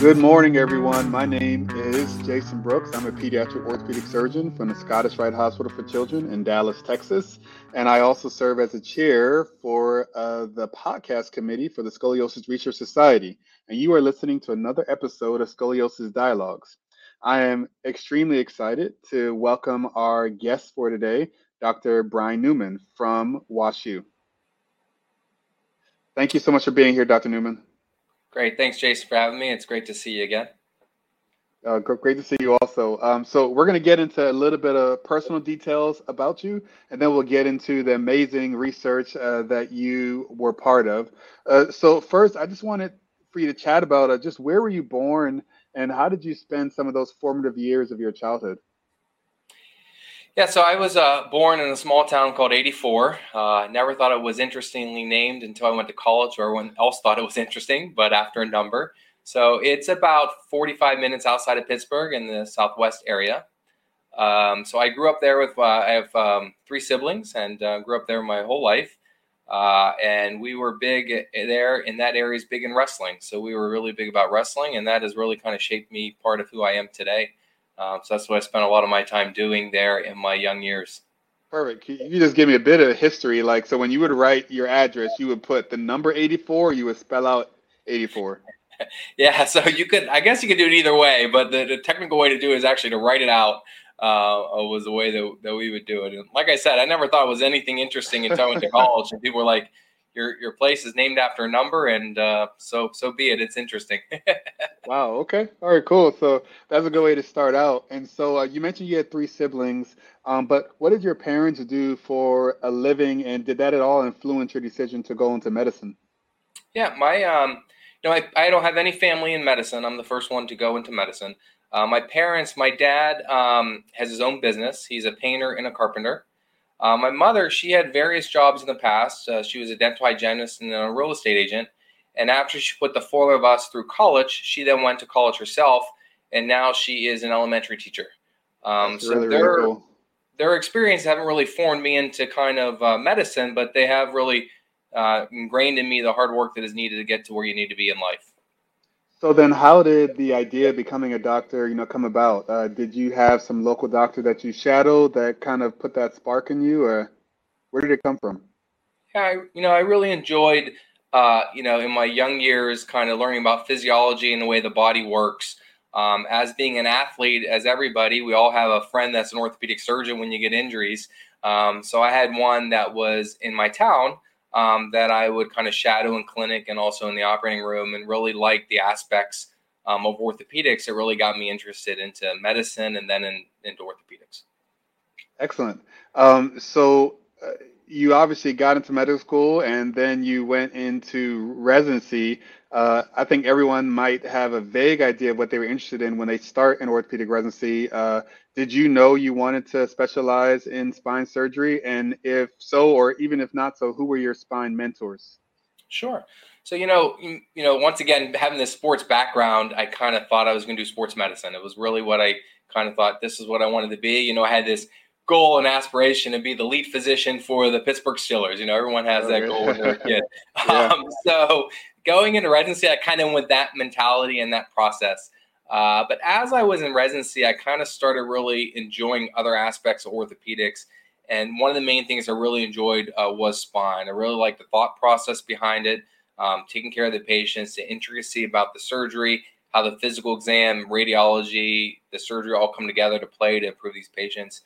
Good morning, everyone. My name is Jaysson Brooks. I'm a pediatric orthopedic surgeon from the Scottish Rite Hospital for Children in Dallas, Texas. And I also serve as a chair for uh, the podcast committee for the Scoliosis Research Society. And you are listening to another episode of Scoliosis Dialogues. I am extremely excited to welcome our guest for today, Dr. Brian Neuman from WashU. Thank you so much for being here, Dr. Neuman. Great. Thanks, Jaysson, for having me. It's great to see you again. Uh, great to see you also. Um, so we're going to get into a little bit of personal details about you, and then we'll get into the amazing research uh, that you were part of. Uh, so first, I just wanted for you to chat about uh, just where were you born, and how did you spend some of those formative years of your childhood? Yeah, so I was uh, born in a small town called 84. Uh, never thought it was interestingly named until I went to college, or everyone else thought it was interesting, but after a number. So it's about 45 minutes outside of Pittsburgh in the southwest area. Um, so I grew up there with, uh, I have um, three siblings and uh, grew up there my whole life. Uh, and we were big there in that area is big in wrestling. So we were really big about wrestling, and that has really kind of shaped me part of who I am today. Um, so that's what I spent a lot of my time doing there in my young years. Perfect. You just give me a bit of history? Like, so when you would write your address, you would put the number 84, you would spell out 84. yeah, so you could, I guess you could do it either way, but the, the technical way to do it is actually to write it out. Uh, was the way that, that we would do it. And like I said, I never thought it was anything interesting until I went to college, and people were like, your your place is named after a number, and uh, so so be it. It's interesting. wow. Okay. All right. Cool. So that's a good way to start out. And so uh, you mentioned you had three siblings, um, but what did your parents do for a living, and did that at all influence your decision to go into medicine? Yeah, my um, you know, I, I don't have any family in medicine. I'm the first one to go into medicine. Uh, my parents, my dad um, has his own business. He's a painter and a carpenter. Uh, my mother, she had various jobs in the past. Uh, she was a dental hygienist and then a real estate agent. And after she put the four of us through college, she then went to college herself, and now she is an elementary teacher. Um, so really, their really cool. their experience haven't really formed me into kind of uh, medicine, but they have really uh, ingrained in me the hard work that is needed to get to where you need to be in life. So then, how did the idea of becoming a doctor, you know, come about? Uh, did you have some local doctor that you shadowed that kind of put that spark in you, or where did it come from? Yeah, I, you know, I really enjoyed, uh, you know, in my young years, kind of learning about physiology and the way the body works. Um, as being an athlete, as everybody, we all have a friend that's an orthopedic surgeon when you get injuries. Um, so I had one that was in my town um, that I would kind of shadow in clinic and also in the operating room and really like the aspects um, of orthopedics. It really got me interested into medicine and then in, into orthopedics. Excellent. Um, so uh, you obviously got into medical school and then you went into residency. Uh, I think everyone might have a vague idea of what they were interested in when they start an orthopedic residency. Uh, did you know you wanted to specialize in spine surgery? And if so, or even if not so, who were your spine mentors? Sure. So you know, you, you know, once again, having this sports background, I kind of thought I was going to do sports medicine. It was really what I kind of thought this is what I wanted to be. You know, I had this goal and aspiration to be the lead physician for the Pittsburgh Steelers. You know, everyone has that goal when they're a kid. yeah. um, so going into residency, I kind of went that mentality and that process. Uh, but as I was in residency, I kind of started really enjoying other aspects of orthopedics. And one of the main things I really enjoyed uh, was spine. I really liked the thought process behind it, um, taking care of the patients, the intricacy about the surgery, how the physical exam, radiology, the surgery all come together to play to improve these patients.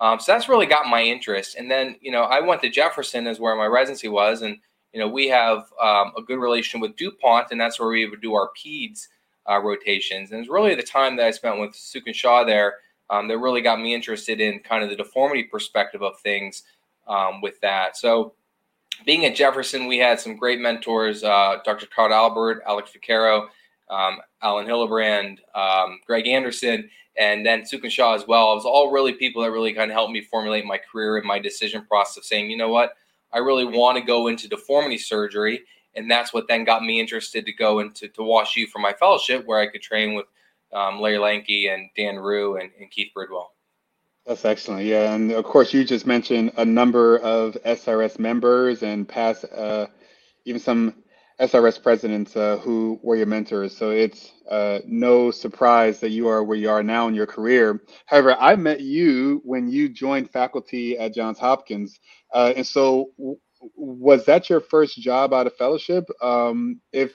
Um, so that's really got my interest. And then, you know, I went to Jefferson as where my residency was, and you know, we have um, a good relation with DuPont, and that's where we would do our peds uh, rotations. And it's really the time that I spent with Suken Shah there um, that really got me interested in kind of the deformity perspective of things um, with that. So, being at Jefferson, we had some great mentors uh, Dr. Carl Albert, Alex Vaccaro, um, Alan Hilibrand, um, Greg Anderson, and then Suken Shah as well. It was all really people that really kind of helped me formulate my career and my decision process of saying, you know what, I really want to go into deformity surgery. And that's what then got me interested to go into to WashU for my fellowship, where I could train with um, Larry Lenke and Dan Riew and, and Keith Bridwell. That's excellent. Yeah. And of course, you just mentioned a number of SRS members and past, uh, even some SRS presidents uh, who were your mentors. So it's uh, no surprise that you are where you are now in your career. However, I met you when you joined faculty at Johns Hopkins. Uh, and so, was that your first job out of fellowship? Um, if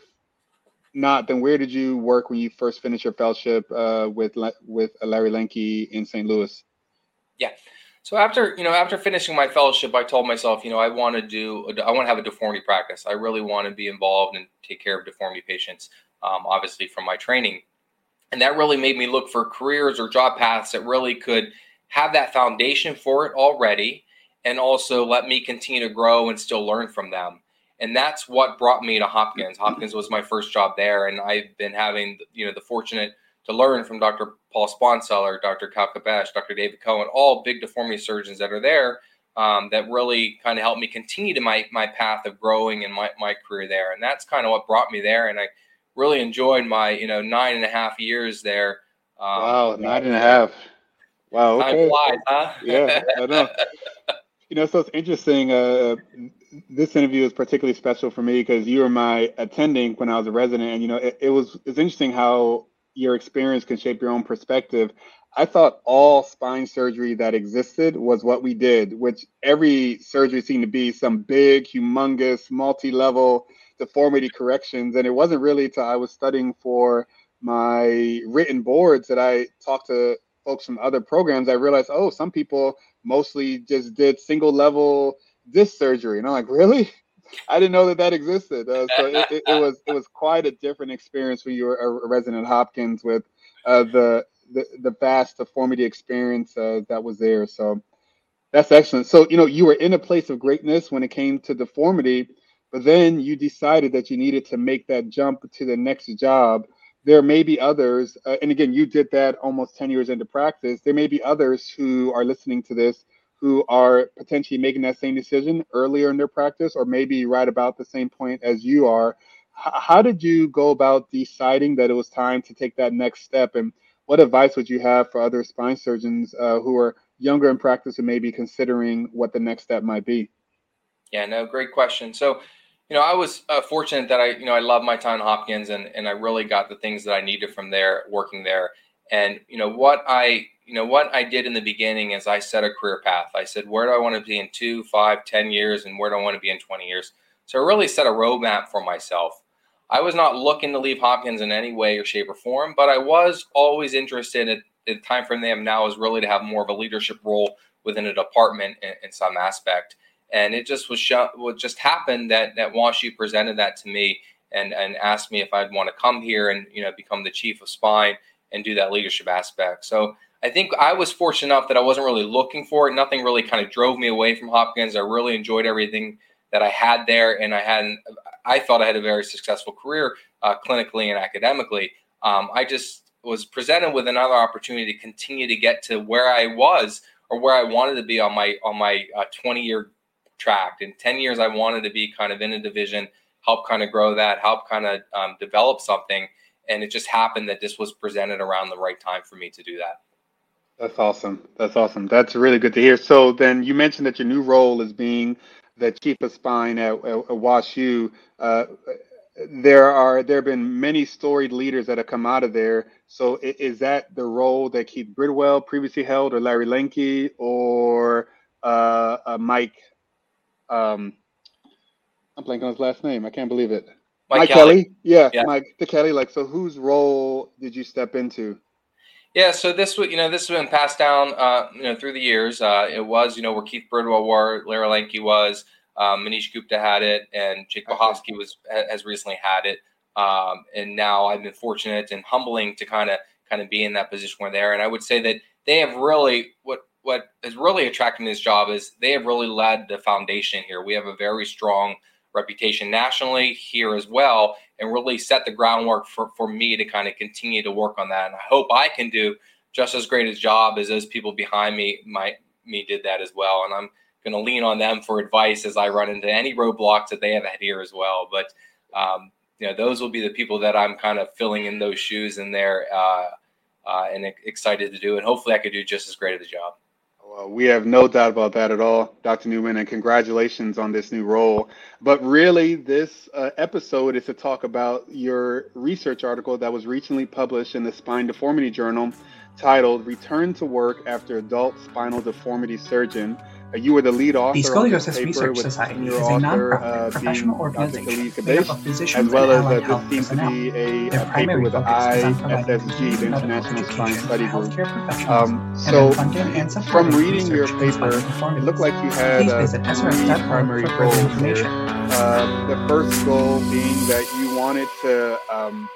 not, then where did you work when you first finished your fellowship uh, with with Larry Lenke in St. Louis? Yeah. So after you know after finishing my fellowship, I told myself, you know, I want to do I want to have a deformity practice. I really want to be involved and take care of deformity patients. Um, obviously, from my training, and that really made me look for careers or job paths that really could have that foundation for it already, and also let me continue to grow and still learn from them. And that's what brought me to Hopkins. Hopkins was my first job there, and I've been having you know the fortunate to learn from Dr. Paul Sponseller, Dr. Cal Kebaish, Dr. David Cohen, all big deformity surgeons that are there um, that really kind of helped me continue to my, my path of growing in my, my career there. And that's kind of what brought me there. And I really enjoyed my, you know, nine and a half years there. Um, wow, nine and a half. Wow. Okay. Flies, huh? yeah, I know. You know, so it's interesting. Uh, this interview is particularly special for me because you were my attending when I was a resident, and you know, it, it was it's interesting how your experience can shape your own perspective. I thought all spine surgery that existed was what we did, which every surgery seemed to be some big, humongous, multi level deformity corrections. And it wasn't really until I was studying for my written boards that I talked to folks from other programs. I realized, oh, some people mostly just did single level disc surgery. And I'm like, really? I didn't know that that existed. Uh, so it, it, it, was it was quite a different experience when you were a resident at Hopkins with uh, the, the the vast deformity experience uh, that was there. So that's excellent. So you know you were in a place of greatness when it came to deformity, but then you decided that you needed to make that jump to the next job. There may be others, uh, and again, you did that almost ten years into practice. There may be others who are listening to this who are potentially making that same decision earlier in their practice or maybe right about the same point as you are. H- how did you go about deciding that it was time to take that next step? And what advice would you have for other spine surgeons uh, who are younger in practice and maybe considering what the next step might be? Yeah, no, great question. So, you know, I was uh, fortunate that I, you know, I love my time at Hopkins and, and I really got the things that I needed from there working there. And, you know, what I you know what I did in the beginning is I set a career path. I said, where do I want to be in two, five, ten years, and where do I want to be in 20 years? So I really set a roadmap for myself. I was not looking to leave Hopkins in any way or shape or form, but I was always interested in the time frame they have now is really to have more of a leadership role within a department in, in some aspect. And it just was show, what just happened that that WashU presented that to me and and asked me if I'd want to come here and you know become the chief of spine and do that leadership aspect. So I think I was fortunate enough that I wasn't really looking for it. Nothing really kind of drove me away from Hopkins. I really enjoyed everything that I had there, and I had I thought I had a very successful career uh, clinically and academically. Um, I just was presented with another opportunity to continue to get to where I was or where I wanted to be on my on my uh, 20 year track. In 10 years, I wanted to be kind of in a division, help kind of grow that, help kind of um, develop something. And it just happened that this was presented around the right time for me to do that. That's awesome. That's awesome. That's really good to hear. So then you mentioned that your new role is being the chief of spine at, at, WashU. Uh, there are there have been many storied leaders that have come out of there. So is that the role that Keith Bridwell previously held, or Larry Lenke, or uh, uh, Mike? Um, I'm blanking on his last name. I can't believe it. Mike, Mike Kelly. Kelly. Yeah, yeah, Mike the Kelly. Like, so whose role did you step into? Yeah, so this was, you know this has been passed down uh, you know through the years. Uh, it was you know where Keith Bridwell were, Larry Lenke was, um, Manish Gupta had it, and Jake Buchowski was has recently had it. Um, and now I've been fortunate and humbling to kind of kind of be in that position where they're. And I would say that they have really what what has really attracting this job is they have really led the foundation here. We have a very strong reputation nationally here as well and really set the groundwork for, for me to kind of continue to work on that. And I hope I can do just as great a job as those people behind me my me did that as well. And I'm going to lean on them for advice as I run into any roadblocks that they have had here as well. But um, you know, those will be the people that I'm kind of filling in those shoes in there uh, uh, and excited to do. And hopefully, I could do just as great of a job. Well, we have no doubt about that at all, Dr. Neuman, and congratulations on this new role. But really, this uh, episode is to talk about your research article that was recently published in the Spine Deformity Journal titled Return to Work After Adult Spinal Deformity Surgeon uh, you were the lead author. The Scoliosis Research Society is a non-profit uh, professional organization made up of physicians as well as uh, this seems to be a, a paper with the ISSG, the International Spine Study Group. Um, so, from reading your paper, it looked like you had uh, three primary goals here. Uh, the first goal being that you wanted to um,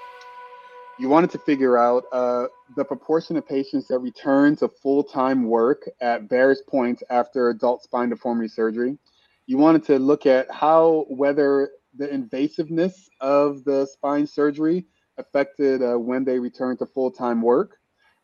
you wanted to figure out uh, the proportion of patients that return to full-time work at various points after adult spine deformity surgery. You wanted to look at how whether the invasiveness of the spine surgery affected uh, when they returned to full-time work.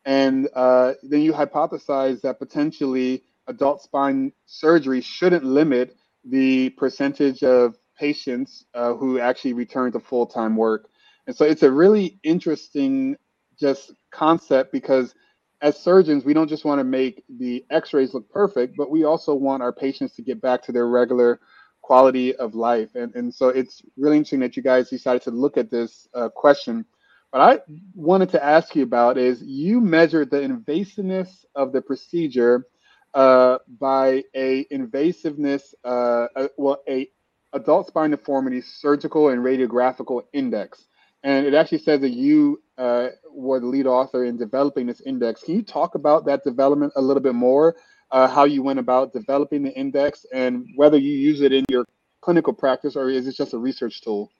And uh, then you hypothesized that potentially adult spine surgery shouldn't limit the percentage of patients uh, who actually return to full-time work. And so it's a really interesting just concept because as surgeons, we don't just want to make the x-rays look perfect, but we also want our patients to get back to their regular quality of life. And, and so it's really interesting that you guys decided to look at this uh, question. What I wanted to ask you about is you measured the invasiveness of the procedure uh, by a invasiveness, uh, a, well, a adult spine deformity surgical and radiographical index and it actually says that you uh, were the lead author in developing this index. Can you talk about that development a little bit more? Uh, how you went about developing the index, and whether you use it in your clinical practice or is it just a research tool?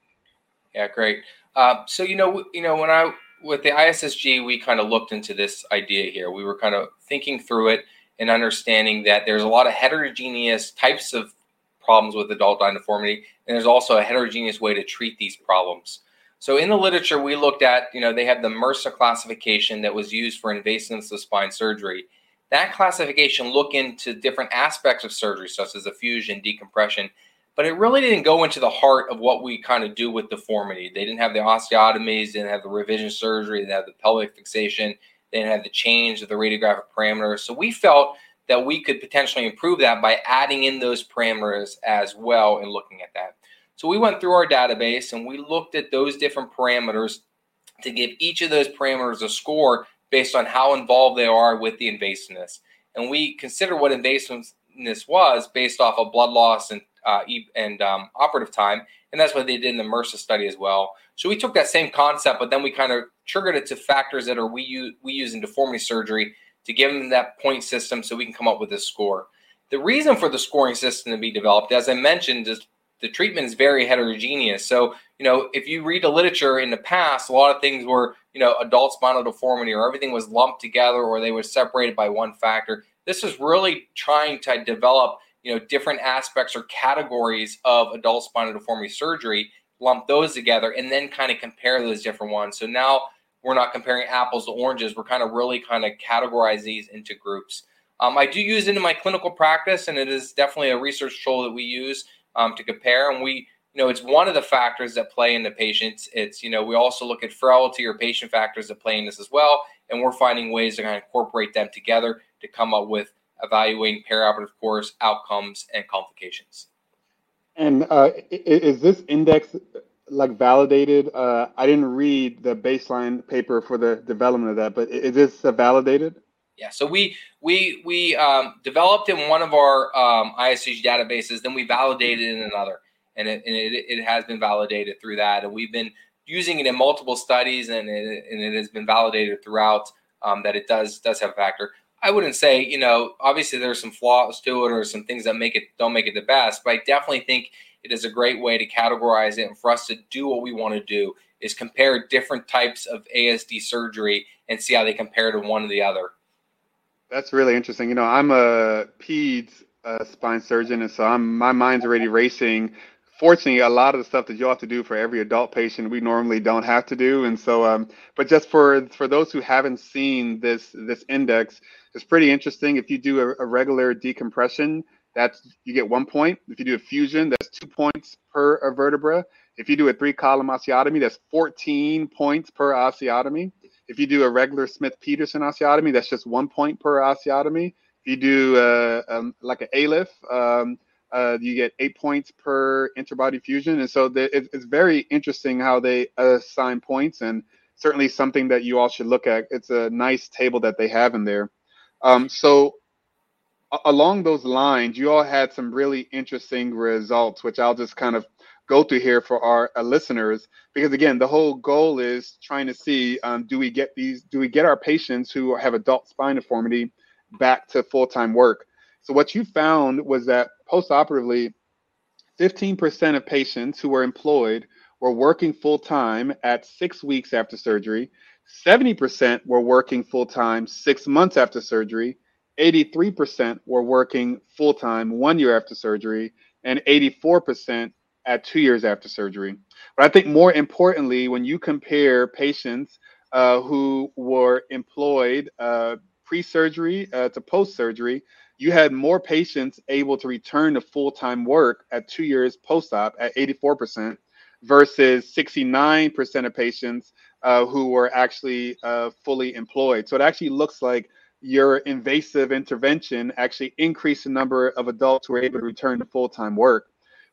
Yeah, great. Uh, so you know, you know, when I with the ISSG, we kind of looked into this idea here. We were kind of thinking through it and understanding that there's a lot of heterogeneous types of problems with adult eye deformity, and there's also a heterogeneous way to treat these problems. So in the literature, we looked at, you know, they had the Mirza classification that was used for invasiveness of spine surgery. That classification look into different aspects of surgery, such as the fusion, decompression, but it really didn't go into the heart of what we kind of do with deformity. They didn't have the osteotomies, didn't have the revision surgery, they didn't have the pelvic fixation, they didn't have the change of the radiographic parameters. So we felt that we could potentially improve that by adding in those parameters as well and looking at that. So we went through our database and we looked at those different parameters to give each of those parameters a score based on how involved they are with the invasiveness. And we consider what invasiveness was based off of blood loss and uh, and um, operative time, and that's what they did in the Mirza study as well. So we took that same concept, but then we kind of triggered it to factors that are we use we use in deformity surgery to give them that point system, so we can come up with this score. The reason for the scoring system to be developed, as I mentioned, is the treatment is very heterogeneous. So, you know, if you read the literature in the past, a lot of things were, you know, adult spinal deformity or everything was lumped together or they were separated by one factor. This is really trying to develop, you know, different aspects or categories of adult spinal deformity surgery, lump those together, and then kind of compare those different ones. So now we're not comparing apples to oranges. We're kind of really kind of categorize these into groups. Um, I do use it in my clinical practice, and it is definitely a research tool that we use um, to compare. And we, you know, it's one of the factors that play in the patients. It's, you know, we also look at frailty or patient factors that play in this as well. And we're finding ways to kind of incorporate them together to come up with evaluating perioperative course outcomes and complications. And uh, is this index like validated? Uh, I didn't read the baseline paper for the development of that, but is this validated? Yeah, so we we we um, developed in one of our um, ISSG databases, then we validated in another, and it, and it, it has been validated through that, and we've been using it in multiple studies, and it, and it has been validated throughout um, that it does does have a factor. I wouldn't say you know obviously there's some flaws to it or some things that make it don't make it the best, but I definitely think it is a great way to categorize it and for us to do what we want to do is compare different types of ASD surgery and see how they compare to one or the other. That's really interesting. You know, I'm a peds uh, spine surgeon, and so I'm my mind's already racing. Fortunately, a lot of the stuff that you have to do for every adult patient, we normally don't have to do. And so, um, but just for for those who haven't seen this this index, it's pretty interesting. If you do a, a regular decompression, that's you get one point. If you do a fusion, that's two points per vertebra. If you do a three column osteotomy, that's 14 points per osteotomy. If you do a regular Smith Petersen osteotomy, that's just one point per osteotomy. If you do uh, um, like an ALIF, um, uh, you get eight points per interbody fusion. And so the, it, it's very interesting how they assign points and certainly something that you all should look at. It's a nice table that they have in there. Um, so along those lines, you all had some really interesting results, which I'll just kind of go through here for our uh, listeners. Because again, the whole goal is trying to see um, do we get these, do we get our patients who have adult spine deformity back to full time work? So what you found was that postoperatively, 15% of patients who were employed were working full time at six weeks after surgery. 70% were working full time six months after surgery. 83% were working full time one year after surgery, and 84% at two years after surgery. But I think more importantly, when you compare patients uh, who were employed uh, pre surgery uh, to post surgery, you had more patients able to return to full time work at two years post op at 84% versus 69% of patients uh, who were actually uh, fully employed. So it actually looks like your invasive intervention actually increased the number of adults who are able to return to full time work,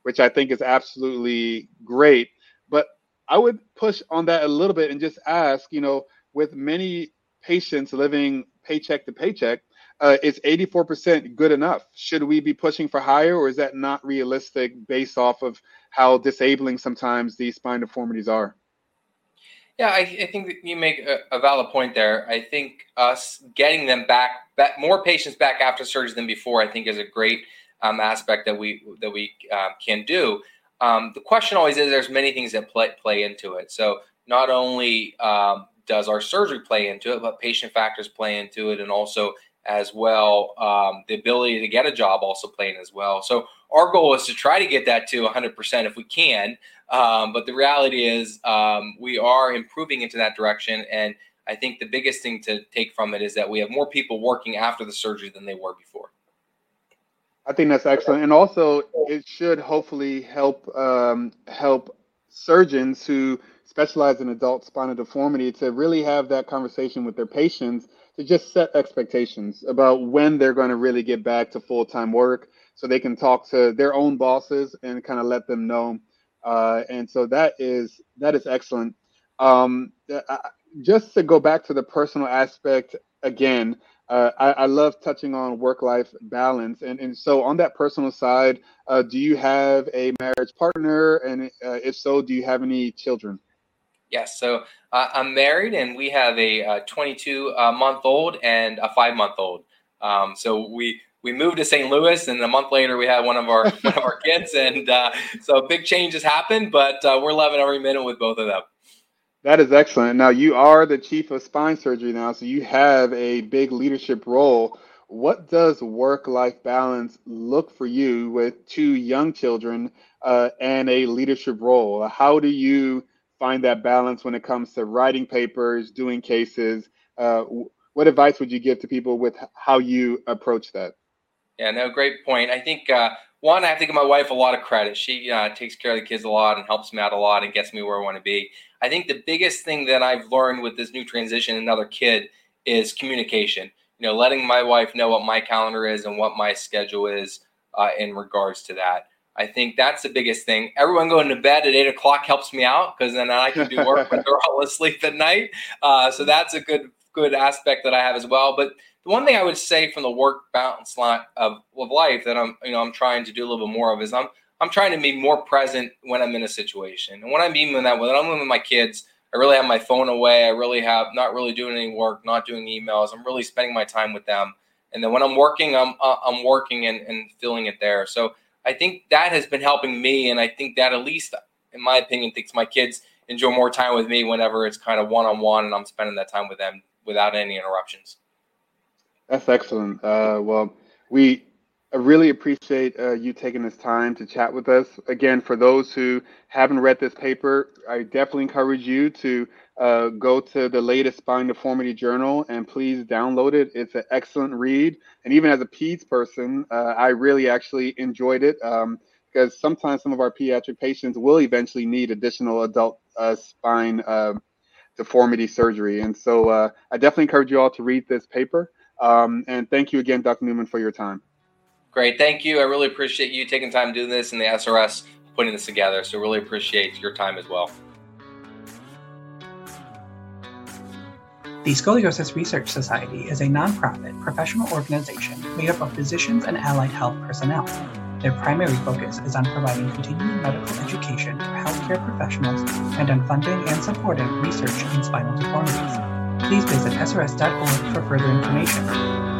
which I think is absolutely great. But I would push on that a little bit and just ask, you know, with many patients living paycheck to paycheck, uh, is 84% good enough? Should we be pushing for higher, or is that not realistic based off of how disabling sometimes these spine deformities are? Yeah, I, I think you make a, a, valid point there. I think us getting them back, back, more patients back after surgery than before, I think is a great um, aspect that we that we uh, can do. Um, the question always is: there's many things that play play into it. So not only um, does our surgery play into it, but patient factors play into it, and also as well um, the ability to get a job also playing as well. So our goal is to try to get that to 100% if we can. Um, but the reality is, we are improving into that direction. And I think the biggest thing to take from it is that we have more people working after the surgery than they were before. I think that's excellent, and also it should hopefully help um, help surgeons who specialize in adult spinal deformity to really have that conversation with their patients to just set expectations about when they're going to really get back to full time work, so they can talk to their own bosses and kind of let them know uh, and so that is that is excellent. Um, just to go back to the personal aspect again, uh, I, I, love touching on work-life balance, and and so on that personal side, uh, do you have a marriage partner, and uh, if so, do you have any children? Yes, so uh, I'm married, and we have a 22 uh, month old and a five month old. Um, so we we moved to St. Louis, and a month later we had one of our one of our kids, and uh, so big changes happened. But uh, we're loving every minute with both of them. That is excellent. Now you are the chief of spine surgery now, so you have a big leadership role. What does work-life balance look for you with two young children uh, and a leadership role? How do you find that balance when it comes to writing papers, doing cases? Uh, what advice would you give to people with how you approach that? Yeah, no, great point. I think uh, one, I have to give my wife a lot of credit. She uh, takes care of the kids a lot and helps me out a lot and gets me where I want to be. I think the biggest thing that I've learned with this new transition, another kid, is communication. You know, letting my wife know what my calendar is and what my schedule is uh, in regards to that. I think that's the biggest thing. Everyone going to bed at eight o'clock helps me out because then I can do work when they're all asleep at night. Uh, so that's a good good aspect that I have as well. But the one thing I would say from the work balance line of, of life that I'm, you know, I'm trying to do a little bit more of is I'm, I'm trying to be more present when I'm in a situation. And what I mean by that, when I'm with my kids, I really have my phone away. I really have not really doing any work, not doing emails. I'm really spending my time with them. And then when I'm working, I'm, uh, I'm working and, and feeling it there. So I think that has been helping me. And I think that at least, in my opinion, thinks my kids enjoy more time with me whenever it's kind of one on one and I'm spending that time with them without any interruptions. That's excellent. Uh, well, we really appreciate uh, you taking this time to chat with us. Again, for those who haven't read this paper, I definitely encourage you to uh, go to the latest Spine Deformity Journal and please download it. It's an excellent read. And even as a PEDS person, uh, I really actually enjoyed it um, because sometimes some of our pediatric patients will eventually need additional adult uh, spine uh, deformity surgery. And so uh, I definitely encourage you all to read this paper. Um, and thank you again, Dr. Neuman, for your time. Great. Thank you. I really appreciate you taking time doing this and the SRS putting this together. So, really appreciate your time as well. The Scoliosis Research Society is a nonprofit professional organization made up of physicians and allied health personnel. Their primary focus is on providing continuing medical education for healthcare professionals and on funding and supporting research in spinal deformities. Please visit srs.org for further information.